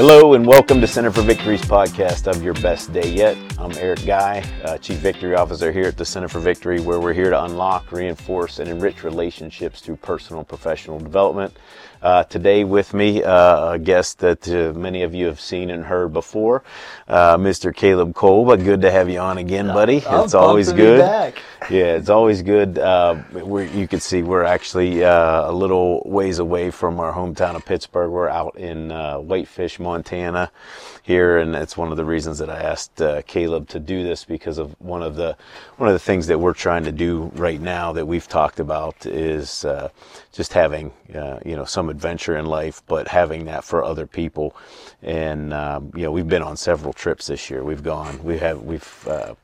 Hello and welcome to Center for Victory's podcast of Your Best Day Yet. I'm Eric Guy, uh, Chief Victory Officer here at the Center for Victory, where we're here to unlock, reinforce, and enrich relationships through personal and professional development. Uh, today with me, uh, a guest that uh, many of you have seen and heard before, uh, Mr. Caleb Kolb. But good to have you on again, buddy. I'm it's always pumped to be good. back. Yeah, it's always good. Uh, we're, you can see we're actually uh, a little ways away from our hometown of Pittsburgh. We're out in uh, Whitefish, Montana, here, and it's one of the reasons that I asked uh, Caleb to do this because of one of the one of the things that we're trying to do right now that we've talked about is uh, just having uh, you know some adventure in life, but having that for other people. And um, you know, we've been on several trips this year. We've gone. We have. We've uh,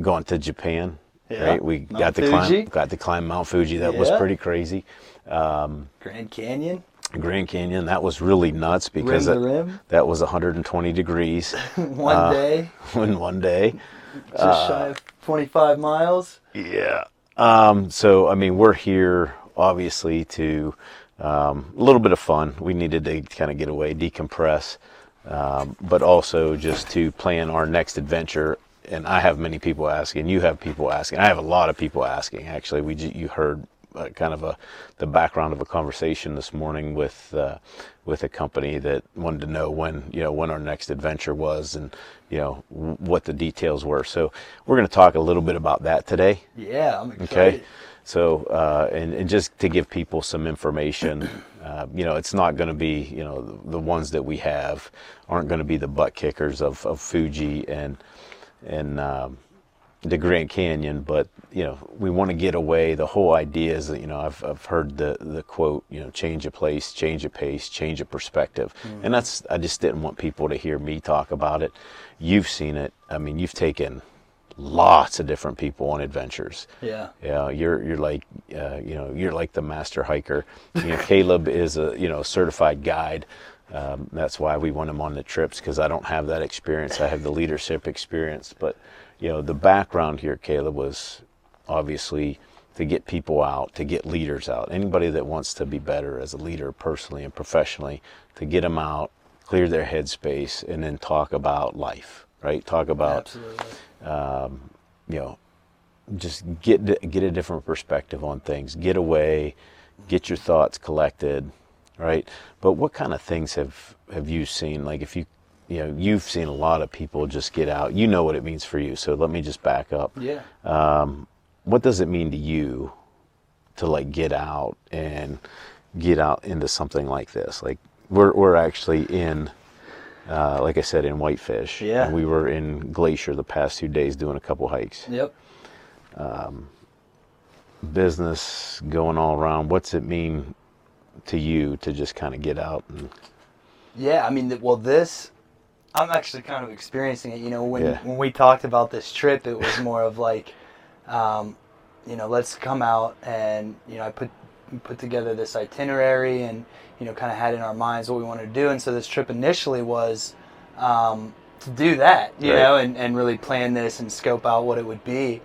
gone to Japan. Yeah. Right, we Mount got to Fuji. climb, got to climb Mount Fuji. That was pretty crazy. Um, Grand Canyon, Grand Canyon, that was really nuts because to that, was 120 degrees one Uh, day, in one day. just shy of 25 miles. Yeah. Um, so, I mean, we're here obviously to um, a little bit of fun. We needed to kind of get away, decompress, um, but also just to plan our next adventure. And I have many people asking. You have people asking. I have a lot of people asking. Actually, we you heard kind of a the background of a conversation this morning with uh, with a company that wanted to know when you know when our next adventure was and you know w- what the details were. So we're going to talk a little bit about that today. Yeah, I'm excited. Okay. So, uh, and, and just to give people some information, uh, you know, it's not going to be, you know, the, the ones that we have aren't going to be the butt kickers of, of Fuji and, and, um, the Grand Canyon, but you know, we want to get away. The whole idea is that, you know, I've, I've heard the, the quote, you know, change a place, change a pace, change a perspective. And that's, I just didn't want people to hear me talk about it. You've seen it. I mean, you've taken lots of different people on adventures. Yeah, Yeah, you're you're like uh, you know you're like the master hiker. You know, Caleb is a you know certified guide. Um, that's why we want him on the trips because I don't have that experience. I have the leadership experience, but you know the background here, Caleb was obviously to get people out, to get leaders out. Anybody that wants to be better as a leader, personally and professionally, to get them out, clear their headspace, and then talk about life. Right? Talk about absolutely. Um, you know, just get get a different perspective on things. Get away, get your thoughts collected, right? But what kind of things have have you seen? Like if you you know you've seen a lot of people just get out. You know what it means for you. So let me just back up. Yeah. What does it mean to you to like get out and get out into something like this? Like we're we're actually in. Uh, like I said, in Whitefish, Yeah. and we were in Glacier the past two days doing a couple hikes. Yep. business going all around. What's it mean to you to just kind of get out and Yeah, I mean, well, this, I'm actually kind of experiencing it. You know, when Yeah. when we talked about this trip, it was more of like, um, you know, let's come out and you know, I put put together this itinerary and you know, kind of had in our minds what we wanted to do. And so this trip initially was um, to do that, you Right. know, and, and really plan this and scope out what it would be.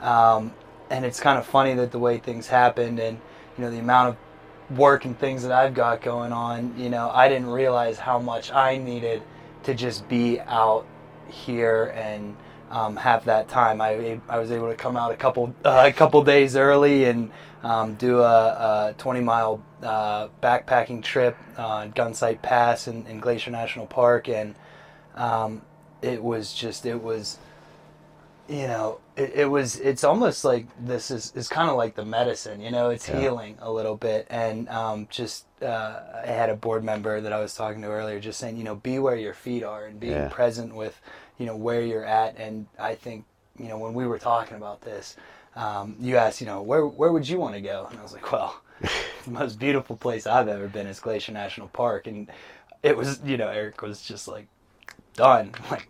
Um, and it's kind of funny that the way things happened and you know the amount of work and things that I've got going on, you know, I didn't realize how much I needed to just be out here and um, have that time. I, I was able to come out a couple uh, a couple days early and um, do a, a 20 mile uh, backpacking trip on Gunsight Pass in, in Glacier National Park, and um, it was just it was you know, it, it was, it's almost like this is, is kind of like the medicine, you know, it's Yeah. healing a little bit. And um, just, uh, I had a board member that I was talking to earlier just saying, you know, be where your feet are and being Yeah. present with, you know, where you're at. And I think, you know, when we were talking about this, um, you asked, you know, where, where would you want to go? And I was like, well, the most beautiful place I've ever been is Glacier National Park. And it was, you know, Eric was just like, done. Like,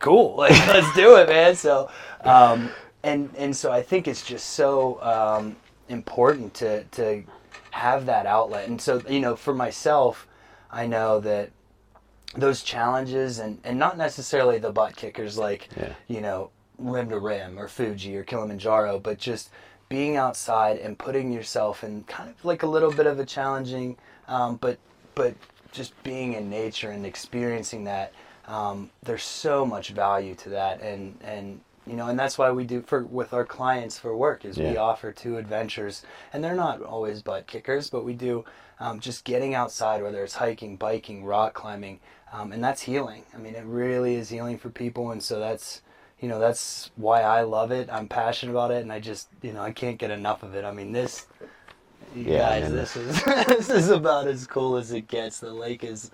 cool like let's do it man so um and and so i think it's just so um important to to have that outlet and so you know for myself i know that those challenges and and not necessarily the butt kickers like Yeah. you know rim to rim or fuji or kilimanjaro but just being outside and putting yourself in kind of like a little bit of a challenging um, but but just being in nature and experiencing that. Um, there's so much value to that, and and you know, and that's why we do for with our clients for work is we offer two adventures, and they're not always butt kickers, but we do um, just getting outside, whether it's hiking, biking, rock climbing, um, and that's healing. I mean, it really is healing for people, and so that's you know that's why I love it. I'm passionate about it, and I just you know I can't get enough of it. I mean, this you Yeah, guys, this is this is about as cool as it gets. The lake is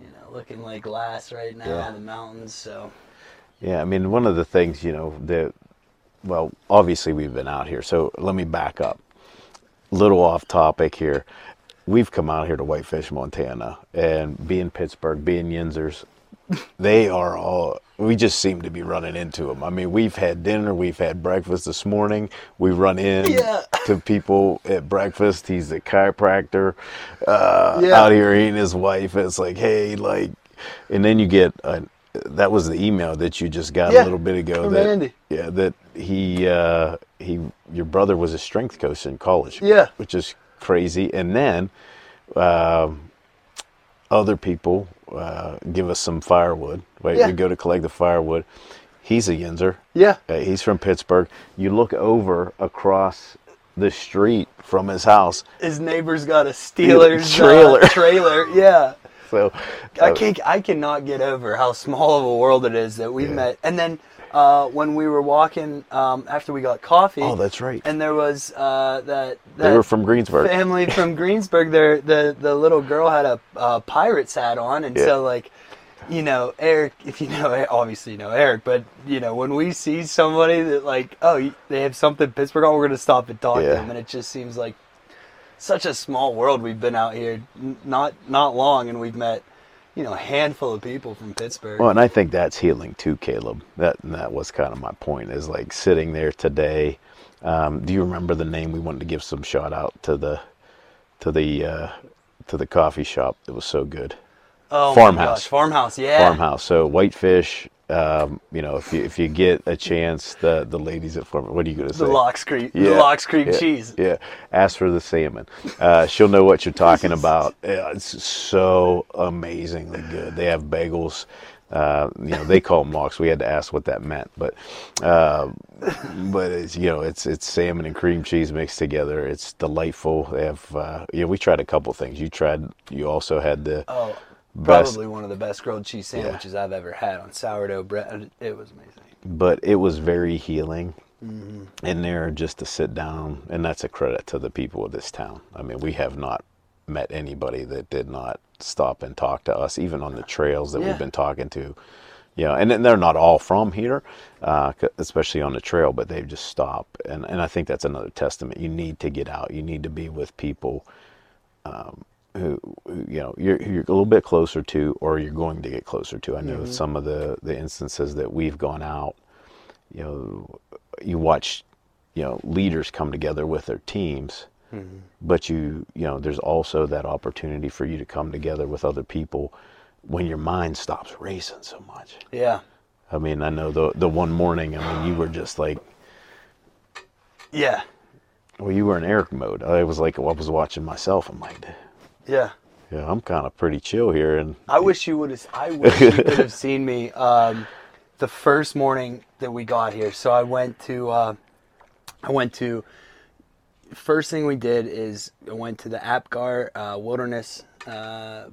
you know looking like glass right now. Yeah. The mountains, so. Yeah, I mean, one of the things, you know, that, well, obviously we've been out here, so let me back up. Little off topic here. We've come out here to Whitefish, Montana, and being Pittsburgh, being Yinzers, they are all, we just seem to be running into them. I mean, we've had dinner, we've had breakfast this morning. We run in Yeah. to people at breakfast. He's a chiropractor uh, Yeah. out here He and his wife. It's like, hey, like, and then you get a, that was the email that you just got Yeah, a little bit ago. from that, Andy. Yeah, that he uh, he your brother was a strength coach in college. Yeah. which is crazy. And then um, other people uh, give us some firewood. Right, Yeah. we go to collect the firewood. He's a Yinzer. Yeah. Uh, he's from Pittsburgh. You look over across the street from his house. his neighbor's got a Steelers Trailer. uh, trailer. Yeah, So I uh, can't. I cannot get over how small of a world it is that we've Yeah. met. And then uh, when we were walking um, after we got coffee. Oh, that's right. And there was uh, that. They were from Greensburg. family from Greensburg. There, the the little girl had a uh, pirate's hat on, and Yeah. so like. You know, Eric. If you know, obviously you know Eric, but you know when we see somebody that like, oh, they have something Pittsburgh on, we're gonna stop and talk to them, and it just seems like such a small world. We've been out here n- not not long, and we've met, you know, a handful of people from Pittsburgh. Well, and I think that's healing too, Caleb. That and that was kind of my point. Is like sitting there today. Um, do you remember the name? We wanted to give some shout out to the to the uh, to the coffee shop. It was so good. oh, farmhouse. gosh, farmhouse, yeah, Farmhouse. So Whitefish. Um, you know, if you if you get a chance, the the ladies at Farm. What are you going to say? the Locks Creek, the Yeah, Locks Creek yeah, cheese. Yeah, ask for the salmon. Uh, she'll know what you're talking about. Yeah, it's so amazingly good. They have bagels. Uh, you know, they call them lox. We had to ask what that meant, but uh, but it's you know it's it's salmon and cream cheese mixed together. It's delightful. They have uh, you know we tried a couple things. You tried. You also had the Oh, Best. probably one of the best grilled cheese sandwiches I've ever had on sourdough bread. It was amazing. but it was very healing in there just to sit down and that's a credit to the people of this town i mean we have not met anybody that did not stop and talk to us even on the trails that Yeah. we've been talking to you know and they're not all from here uh, especially on the trail but they just stop and, and i think that's another testament you need to get out you need to be with people um, who, who you know you're, you're a little bit closer to or you're going to get closer to. I know mm-hmm. some of the the instances that we've gone out you know you watch you know leaders come together with their teams mm-hmm. but you you know there's also that opportunity for you to come together with other people when your mind stops racing so much. Yeah, i mean i know the the one morning i mean you were just like yeah, well you were in eric mode. I was like i was watching myself. I'm like yeah. yeah i'm kind of pretty chill here and I wish you would have. I wish you could have seen me um, the first morning that we got here. So I went to. Uh, I went to. First thing we did is I went to the APGAR uh, wilderness uh,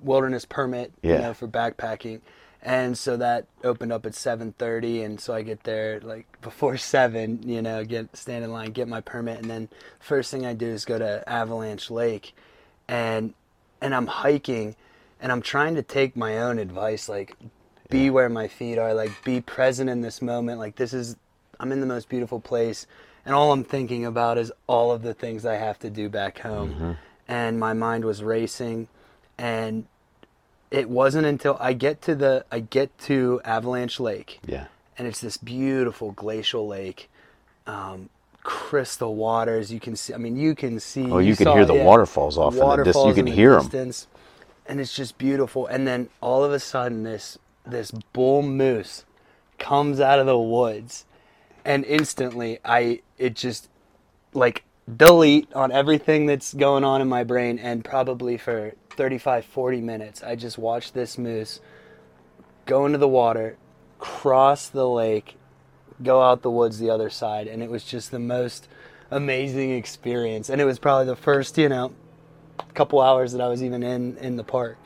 wilderness permit, you know, for backpacking, and so that opened up at seven thirty, and so I get there like before seven, you know, get stand in line, get my permit, and then first thing I do is go to Avalanche Lake, and and I'm hiking and I'm trying to take my own advice like be where my feet are like be present in this moment like this is I'm in the most beautiful place and all I'm thinking about is all of the things I have to do back home. And my mind was racing and it wasn't until I get to the I get to Avalanche Lake. Yeah. And it's this beautiful glacial lake um, crystal waters. You can see i mean you can see Oh, you can saw- hear the yeah, waterfalls off in the dis- you can the hear distance, and it's just beautiful. And then all of a sudden this this bull moose comes out of the woods and instantly i it just like delete on everything that's going on in my brain and probably for 35 40 minutes i just watched this moose go into the water cross the lake go out the woods the other side and it was just the most amazing experience and it was probably the first you know couple hours that i was even in in the park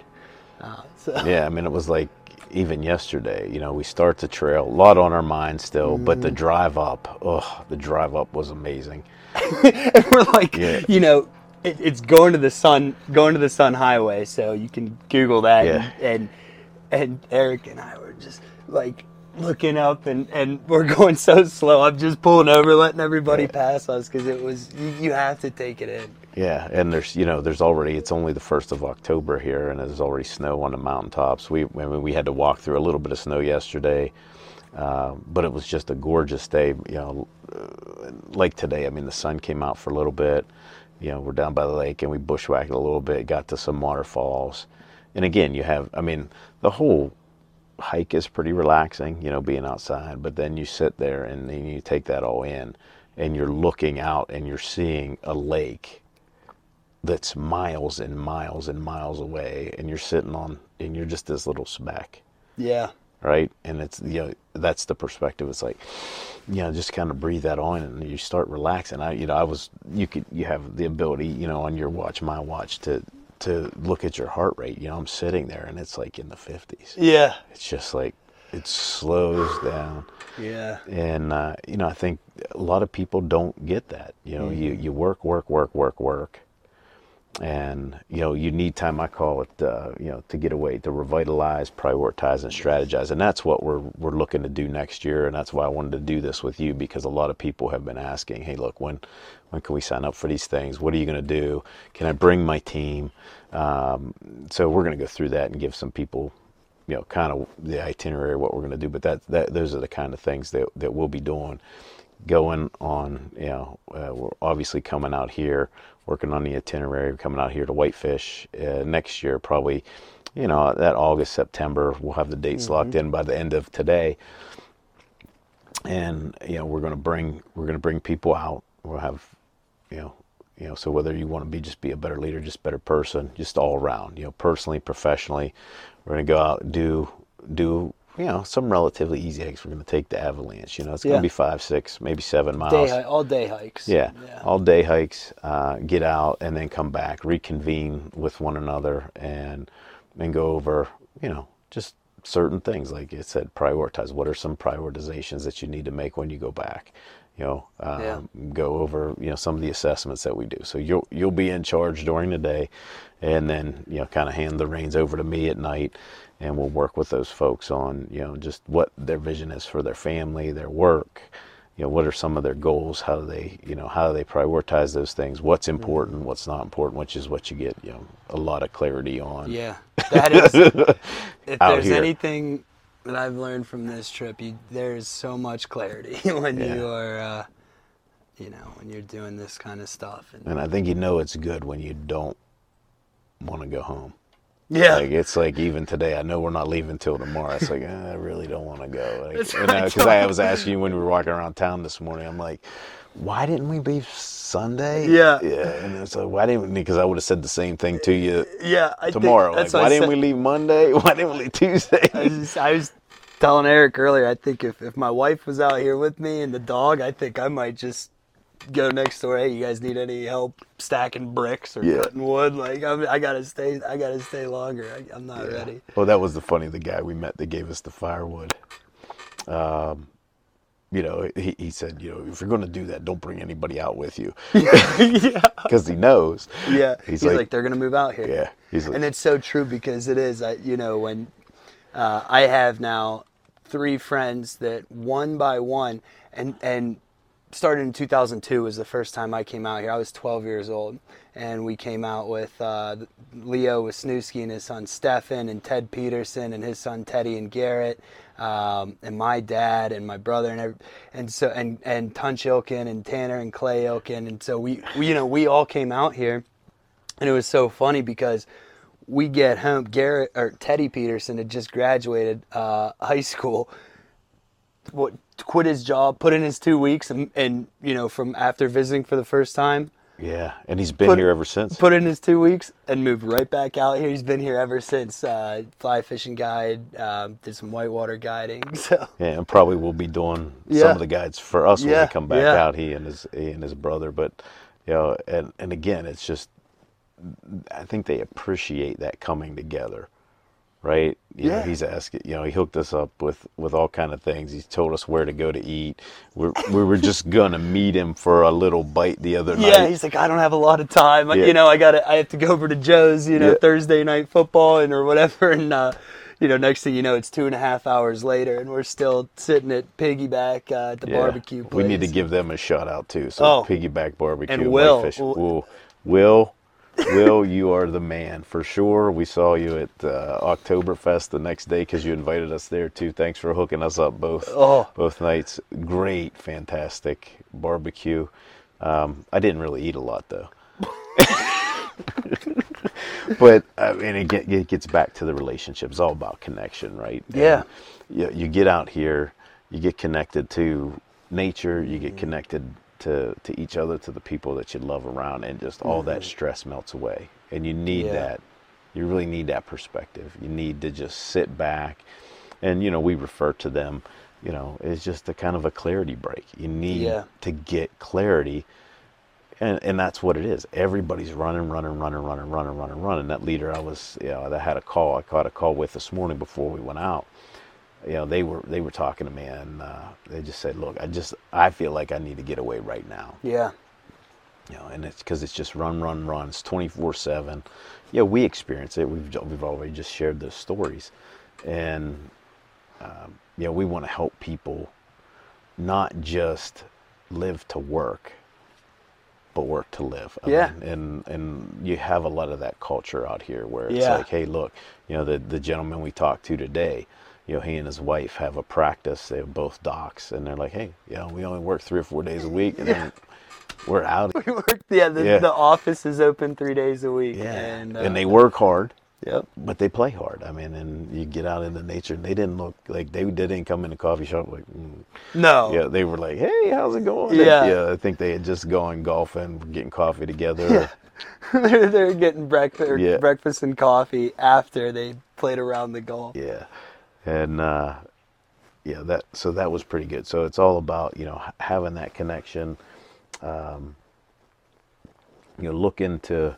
uh, so Yeah, I mean, it was like even yesterday. You know, we start the trail, a lot on our mind still, but Mm. the drive up, oh, the drive up was amazing. and we're like, Yeah. you know, it, it's going to the sun, going to the Sun Highway. So you can Google that. Yeah. And, and and Eric and I were just like looking up, and and we're going so slow. I'm just pulling over, letting everybody pass us because it was you, you have to take it in. Yeah, and there's you know there's already it's only the first of October here, and there's already snow on the mountaintops. We I mean we had to walk through a little bit of snow yesterday, uh, but it was just a gorgeous day. You know, uh, like today. I mean the sun came out for a little bit. You know we're down by the lake and we bushwhacked a little bit, got to some waterfalls, and again you have I mean the whole hike is pretty relaxing. You know being outside, but then you sit there and then you take that all in, and you're looking out and you're seeing a lake that's miles and miles and miles away and you're sitting on and you're just this little speck Yeah. right and it's you know that's the perspective it's like you know just kind of breathe that on and you start relaxing i you know i was you could you have the ability you know on your watch my watch to to look at your heart rate you know i'm sitting there and it's like in the 50s Yeah. it's just like it slows down Yeah. and uh, you know i think a lot of people don't get that you know you, you work work work work work and you know you need time i call it uh, you know to get away to revitalize prioritize and strategize. And that's what we're we're looking to do next year. And that's why i wanted to do this with you because a lot of people have been asking hey look when when can we sign up for these things? What are you going to do? Can i bring my team? Um, so we're going to go through that and give some people you know kind of the itinerary what we're going to do. But that, that those are the kind of things that, that we'll be doing. Going on you know uh, we're obviously coming out here working on the itinerary coming out here to whitefish uh, next year probably you know that august september we'll have the dates locked in by the end of today. And you know we're going to bring we're going to bring people out. We'll have you know you know so whether you want to be just be a better leader just better person just all around you know personally professionally we're going to go out and do do you know some relatively easy hikes we're going to take the avalanche you know it's going Yeah. to be five six maybe seven miles Day all day hikes. yeah, Yeah. all day hikes, uh, get out and then come back, reconvene with one another, and and go over, you know, just certain things. Like I said, prioritize. What are some prioritizations that you need to make when you go back? You know, um, Yeah. go over you know some of the assessments that we do. So you'll you'll be in charge during the day, and then you know kind of hand the reins over to me at night, and we'll work with those folks on you know just what their vision is for their family, their work you know what are some of their goals how do they you know how do they prioritize those things what's important what's not important which is what you get you know a lot of clarity on Yeah, that is. if there's here. anything that I've learned from this trip, you, there's so much clarity when Yeah. you are, uh, you know, when you're doing this kind of stuff. And, and i think you know it's good when you don't want to go home yeah, like it's like even today i know we're not leaving till tomorrow it's like eh, i really don't want to go That's like, right. because I was asking you when we were walking around town this morning i'm like why didn't we leave sunday Yeah. yeah and it's like why didn't we because i would have said the same thing to you yeah. I tomorrow like why didn't we leave monday why didn't we leave tuesday I was, I was telling Eric earlier. I think if, if my wife was out here with me and the dog, I think I might just go next door. Hey, you guys need any help stacking bricks or Yeah. cutting wood? Like I'm, I gotta stay. I gotta stay longer. I, I'm not ready. Well, that was the funny. The guy we met that gave us the firewood. Um, you know, he, he said, you know, if you're going to do that, don't bring anybody out with you, yeah. because he knows. Yeah, He's he's, like, like- they're gonna move out here. Yeah, he's like, and it's so true because it is. I, you know, when uh, I have now three friends that one by one, and and started in 2002 was the first time I came out here. I was 12 years old, and we came out with uh, Leo Wisniewski and his son Stefen, and Ted Peterson and his son Teddy and Garrett, um, and my dad and my brother and every, and so and and Tunch Ilkin and Tanner and Clay Ilkin, and so we, we you know we all came out here, and it was so funny because we get home. Garrett or Teddy Peterson had just graduated uh, high school what quit his job, put in his two weeks, and, and you know from after visiting for the first time, Yeah, and he's been Put- here ever since. put in his two weeks and moved right back out here. He's been here ever since. Uh, fly fishing guide, um, did some whitewater guiding. So yeah, and probably will be doing some of the guides for us when Yeah, we come back yeah. out. He and his he and his brother, but you know, and and again, it's just I think they appreciate that coming together, right? You know, Yeah. he's asking. You know, he hooked us up with with all kind of things. He's told us where to go to eat. We're, we were just gonna meet him for a little bite the other yeah, night. Yeah. He's like, I don't have a lot of time. Yeah. You know, I got to I have to go over to Joe's. You know, Yeah. Thursday night football and or whatever, and. uh you know, next thing you know, it's two and a half hours later, and we're still sitting at Piggyback uh, at the barbecue place. We need to give them a shout out too. So Oh. piggyback barbecue And Will. Whitefish. Will- Will, Will, you are the man for sure. We saw you at uh, Oktoberfest the next day because you invited us there too. Thanks for hooking us up both Oh. both nights. Great, fantastic barbecue. Um, I didn't really eat a lot though. but I mean, it, get, it gets back to the relationship. It's all about connection, right? Yeah. You, you get out here, you get connected to nature, you get connected to, to each other, to the people that you love around, and just all that mm-hmm. stress melts away. And you need Yeah. that. You really need that perspective. You need to just sit back, and you know, we refer to them. You know, it's just a kind of a clarity break. You need Yeah. to get clarity and and that's what it is. Everybody's running, running, running, running, running, running, running. That leader I was, you know, that had a call. I caught a call with this morning before we went out. You know, they were they were talking to me, and uh, they just said, "Look, I just I feel like I need to get away right now." Yeah. You know, and it's because it's just run, run, run. It's twenty four seven. Yeah, we experience it. We've we've already just shared those stories, and um, you know, we want to help people not just live to work, but work to live. I Yeah. mean, and and you have a lot of that culture out here where it's Yeah. like, hey, look, you know, the the gentleman we talked to today, you know, he and his wife have a practice. They have both docs, and they're like, hey, you know, we only work three or four days a week, and then we're out. We work. Yeah, the, Yeah. the office is open three days a week. Yeah, and, and, uh, they work hard. Yep. But they play hard. I mean, and you get out into nature, and they didn't look like they, they didn't come in the coffee shop like, mm. No. yeah. They were like, "Hey, how's it going?" Yeah. yeah. I think they had just gone golfing, getting coffee together. they're, they're getting breakfast, Yeah. breakfast and coffee after they played around the golf. Yeah, and uh, yeah, that so that was pretty good. So it's all about you know having that connection. Um, you know, looking to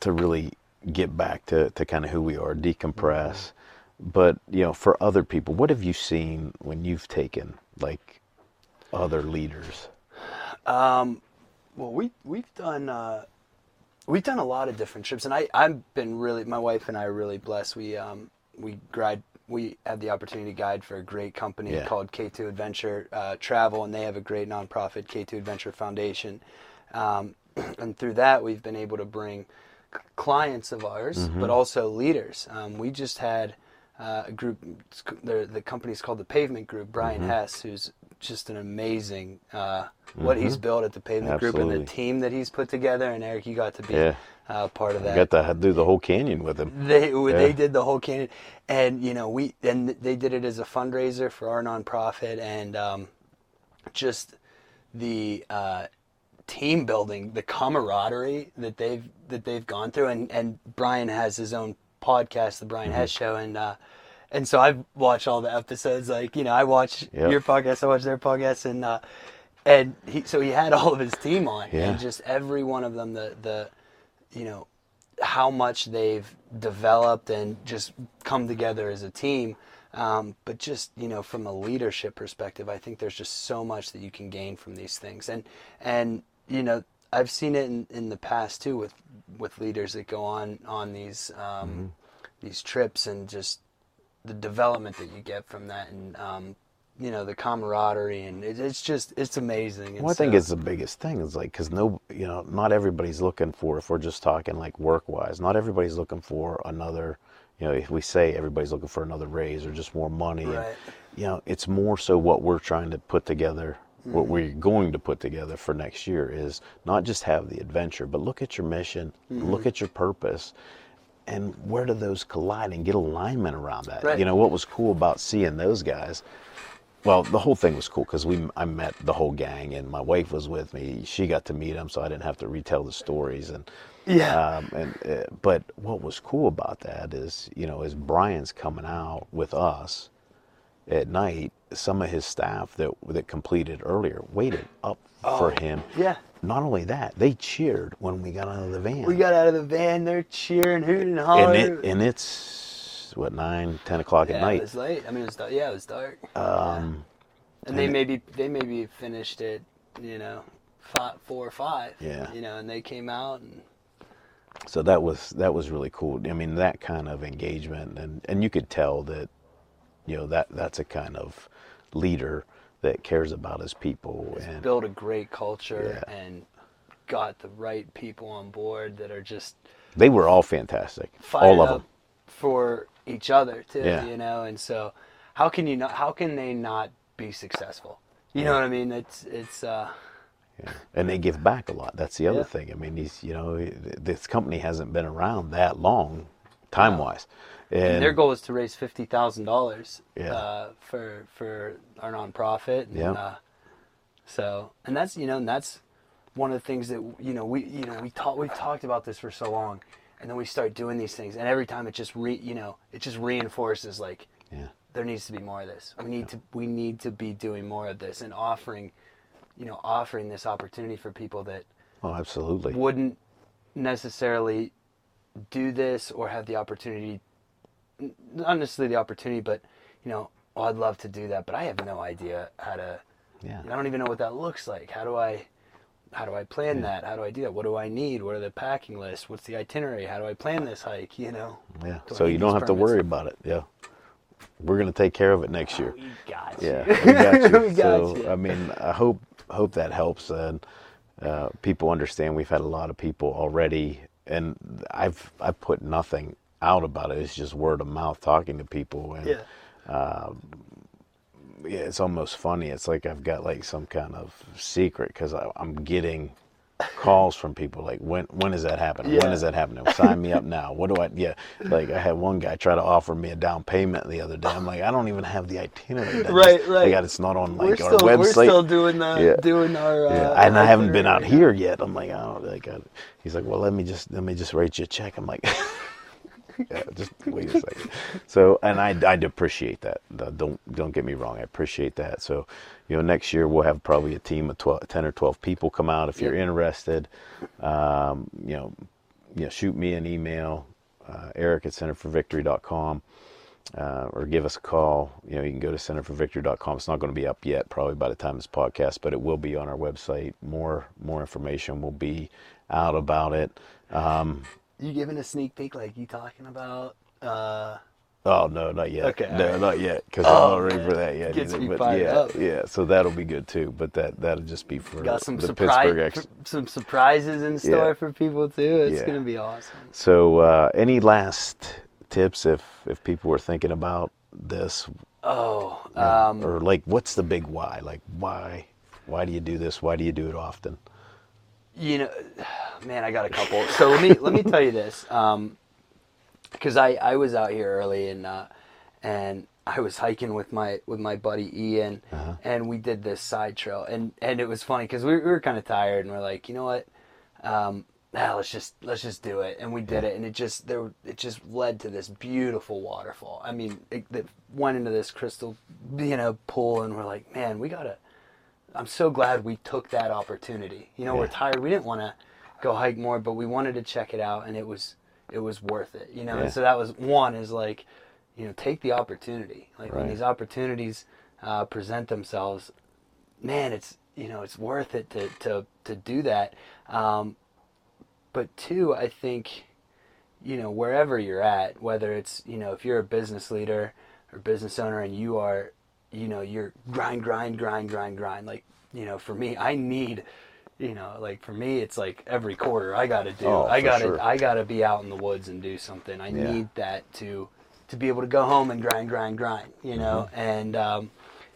to really get back to, to kind of who we are, decompress. But you know, for other people, what have you seen when you've taken like other leaders? Um, well, we we've done uh, we've done a lot of different trips, and I I've been really my wife and I are really blessed. We um we guide we have the opportunity to guide for a great company Yeah. called K2 Adventure uh, Travel, and they have a great nonprofit K2 Adventure Foundation. Um, and through that, we've been able to bring clients of ours, but also leaders. Um, we just had uh, a group. The the company's called the Pavement Group. Brian Hess, who's just an amazing uh, what he's built at the Pavement Group and the team that he's put together. And Eric, you got to be Yeah. Uh, part of I that. got to do the whole canyon with him. They they did the whole canyon, and you know we and they did it as a fundraiser for our nonprofit, and um, just the uh, team building, the camaraderie that they've that they've gone through, and and Brian has his own podcast, the Brian Hess Show, and uh, and so I've watched all the episodes. Like you know, I watch Yep. your podcast, I watch their podcast, and uh, and he so he had all of his team on, Yeah. and just every one of them, the the you know how much they've developed and just come together as a team. Um, but just you know, from a leadership perspective, I think there's just so much that you can gain from these things, and and you know, I've seen it in, in the past too with with leaders that go on on these um, these trips and just the development that you get from that, and um, you know, the camaraderie, and it, it's just it's amazing. And Well, I think so- it's the biggest thing. Is like because no, you know, not everybody's looking for. If we're just talking like work wise, not everybody's looking for another. You know, if we say everybody's looking for another raise or just more money, and, you know, it's more so what we're trying to put together. What Mm-hmm. we're going to put together for next year is not just have the adventure, but look at your mission, Mm-hmm. look at your purpose, and where do those collide and get alignment around that. Right. You know, what was cool about seeing those guys well, the whole thing was cool because we I met the whole gang and my wife was with me. She got to meet them, so I didn't have to retell the stories and. Yeah. Um, and uh, but what was cool about that is, you know, as Brian's coming out with us at night, some of his staff that that completed earlier waited up for him. Oh, yeah. Not only that, they cheered when we got out of the van. We got out of the van. They're cheering, hooting, and and it and it's what nine, ten o'clock yeah, at night. it was late. I mean, it was dark. Yeah, it was dark. Um, and they maybe they maybe finished it, you know, five, four or five. Yeah. You know, and they came out and so that was that was really cool. I mean, that kind of engagement, and and you could tell that, you know, that that's a kind of leader that cares about his people and built a great culture Yeah. and got the right people on board that are just they were all fantastic, all of them. for each other too. Yeah. You know, and so how can you not? How can they not be successful? You know what I mean? It's it's. uh Yeah. And they give back a lot. That's the other Yeah. thing. I mean, he's you know, this company hasn't been around that long, time wise, and, And their goal is to raise fifty thousand dollars Yeah. uh, for for our nonprofit. And, Yeah. Uh, so, and that's you know, and that's one of the things that you know we you know we talk we've talked about this for so long, and then we start doing these things, and every time it just re you know it just reinforces like yeah, there needs to be more of this. We need to we need to be doing more of this and offering, you know, offering this opportunity for people that oh, absolutely, wouldn't necessarily do this or have the opportunity not necessarily the opportunity but you know oh i'd love to do that but i have no idea how to yeah, i don't even know what that looks like. How do i how do i plan that how do i do that what do i need what are the packing lists what's the itinerary how do i plan this hike you know yeah. Do So you don't have to worry about it. Yeah, we're gonna take care of it next year. we got you Yeah, we got you. We got so you. I mean, I hope hope that helps and uh, people understand. We've had a lot of people already, and I've I've put nothing out about it. It's just word of mouth talking to people, and yeah yeah, it's almost funny. It's like I've got like some kind of secret because I'm getting calls from people like when when is that happening? Yeah. When is that happening? Sign me up now. What do I? Yeah, like I had one guy try to offer me a down payment the other day. I'm like, I don't even have the itinerary. Right, just- right. Got it's not on we're like still our we're still doing the Yeah. doing our uh, yeah, and I haven't been out here yet. I'm like, I don't like. I, he's like, well, let me just let me just write you a check. I'm like, yeah, just wait a second. So, and I I appreciate that. Don't don't get me wrong. I appreciate that. So, you know, next year we'll have probably a team of 12, 10 or twelve people come out. If you're Yep. interested, um, you know, you know, shoot me an email, uh, Eric at centerforvictory.com. Uh, or give us a call. You know, you can go to centerforvictory.com. It's not going to be up yet, probably by the time this podcast, but it will be on our website. More more information will be out about it. Um, you giving a sneak peek like you talking about uh oh no, not yet. Okay, no, alright. not yet, because Oh, I'm not ready man. for that yet. Gets either, me but fired yeah, up. yeah. So that'll be good too. But that that'll just be for got some the surprise Pittsburgh Ex. some surprises in store Yeah. for people too. It's Yeah. gonna be awesome. So, uh, any last tips if if people were thinking about this, Oh, um, or like, what's the big why? Like, why why do you do this? Why do you do it often? You know, man, I got a couple. So let me let me tell you this, because I I was out here early and uh, and I was hiking with my with my buddy Ian, Uh-huh. and we did this side trail, and and it was funny because we, we were kind of tired, and we're like, you know what, um, ah, let's just let's just do it, and we did it, and it just there it just led to this beautiful waterfall. I mean, it, it went into this crystal, you know, pool, and we're like, man, we gotta. I'm so glad we took that opportunity. You know, we're tired. We didn't want to go hike more, but we wanted to check it out, and it was it was worth it. You know, Yeah. and so that was one is like, you know, take the opportunity. Like when these opportunities uh, present themselves, man, it's you know it's worth it to to to do that. Um, but two, I think, you know, wherever you're at, whether it's you know if you're a business leader or business owner and you are, you know, you're grind, grind, grind, grind, grind. Like you know, for me, I need. You know, like for me, it's like every quarter I got to do. Oh, I got to. sure. I got to be out in the woods and do something. I Yeah. need that to to be able to go home and grind, grind, grind. You know, Mm-hmm. and um,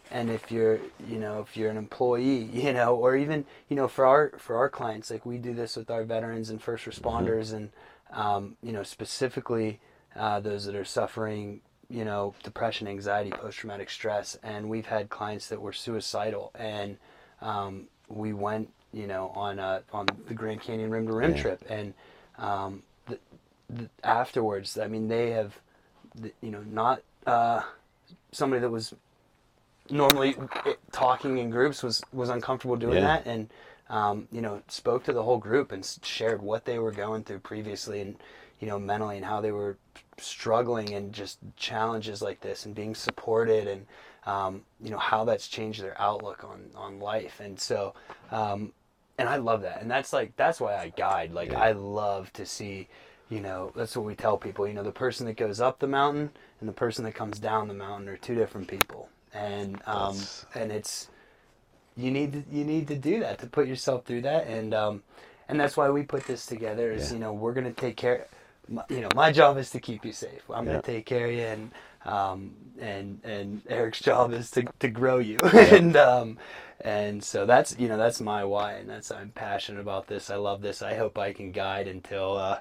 and if you're you know if you're an employee, you know, or even you know for our for our clients, like we do this with our veterans and first Mm-hmm. responders, and um, you know specifically uh, those that are suffering you know, depression, anxiety, post traumatic stress, and we've had clients that were suicidal, and um, we went, you know, on a, on the Grand Canyon rim to rim trip, and um, the, the, afterwards, I mean, they have, you know, not uh, somebody that was normally it, talking in groups was was uncomfortable doing Yeah. that, and um, you know, spoke to the whole group and shared what they were going through previously, and you know, mentally, and how they were struggling and just challenges like this, and being supported, and um, you know, how that's changed their outlook on on life, and so. Um, and I love that, and that's like that's why I guide. Like. I love to see, you know, that's what we tell people. You know, the person that goes up the mountain and the person that comes down the mountain are two different people, and um, and it's you need to, you need to do that to put yourself through that, and um, and that's why we put this together. Is Yeah. you know we're gonna take care. My, you know, my job is to keep you safe. I'm Yeah. gonna take care of you, and um, and and Eric's job is to, to grow you, and um, and so that's you know that's my why, and that's I'm passionate about this. I love this. I hope I can guide until uh,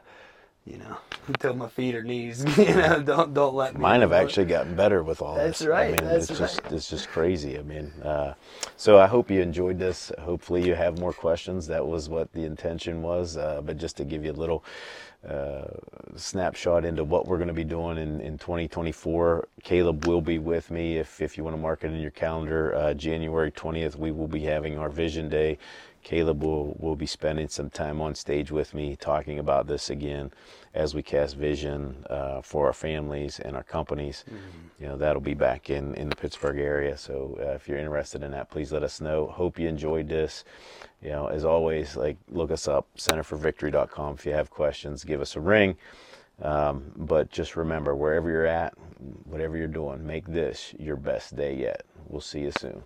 you know until my feet or knees. You know, don't don't let me. Mine have actually gotten better with all That's this. right, I mean, that's it's just it's just crazy. I mean, uh, so I hope you enjoyed this. Hopefully, you have more questions. That was what the intention was. Uh, but just to give you a little uh, snapshot into what we're going to be doing in, in 2024. Caleb will be with me if, if you want to mark it in your calendar. Uh, January 20th, we will be having our Vision Day. Caleb will, will be spending some time on stage with me talking about this again as we cast vision uh, for our families and our companies. You know, that'll be back in, in the Pittsburgh area. So uh, if you're interested in that, please let us know. Hope you enjoyed this. You know, as always, like look us up, centerforvictory.com. If you have questions, give us a ring. Um, but just remember, wherever you're at, whatever you're doing, make this your best day yet. We'll see you soon.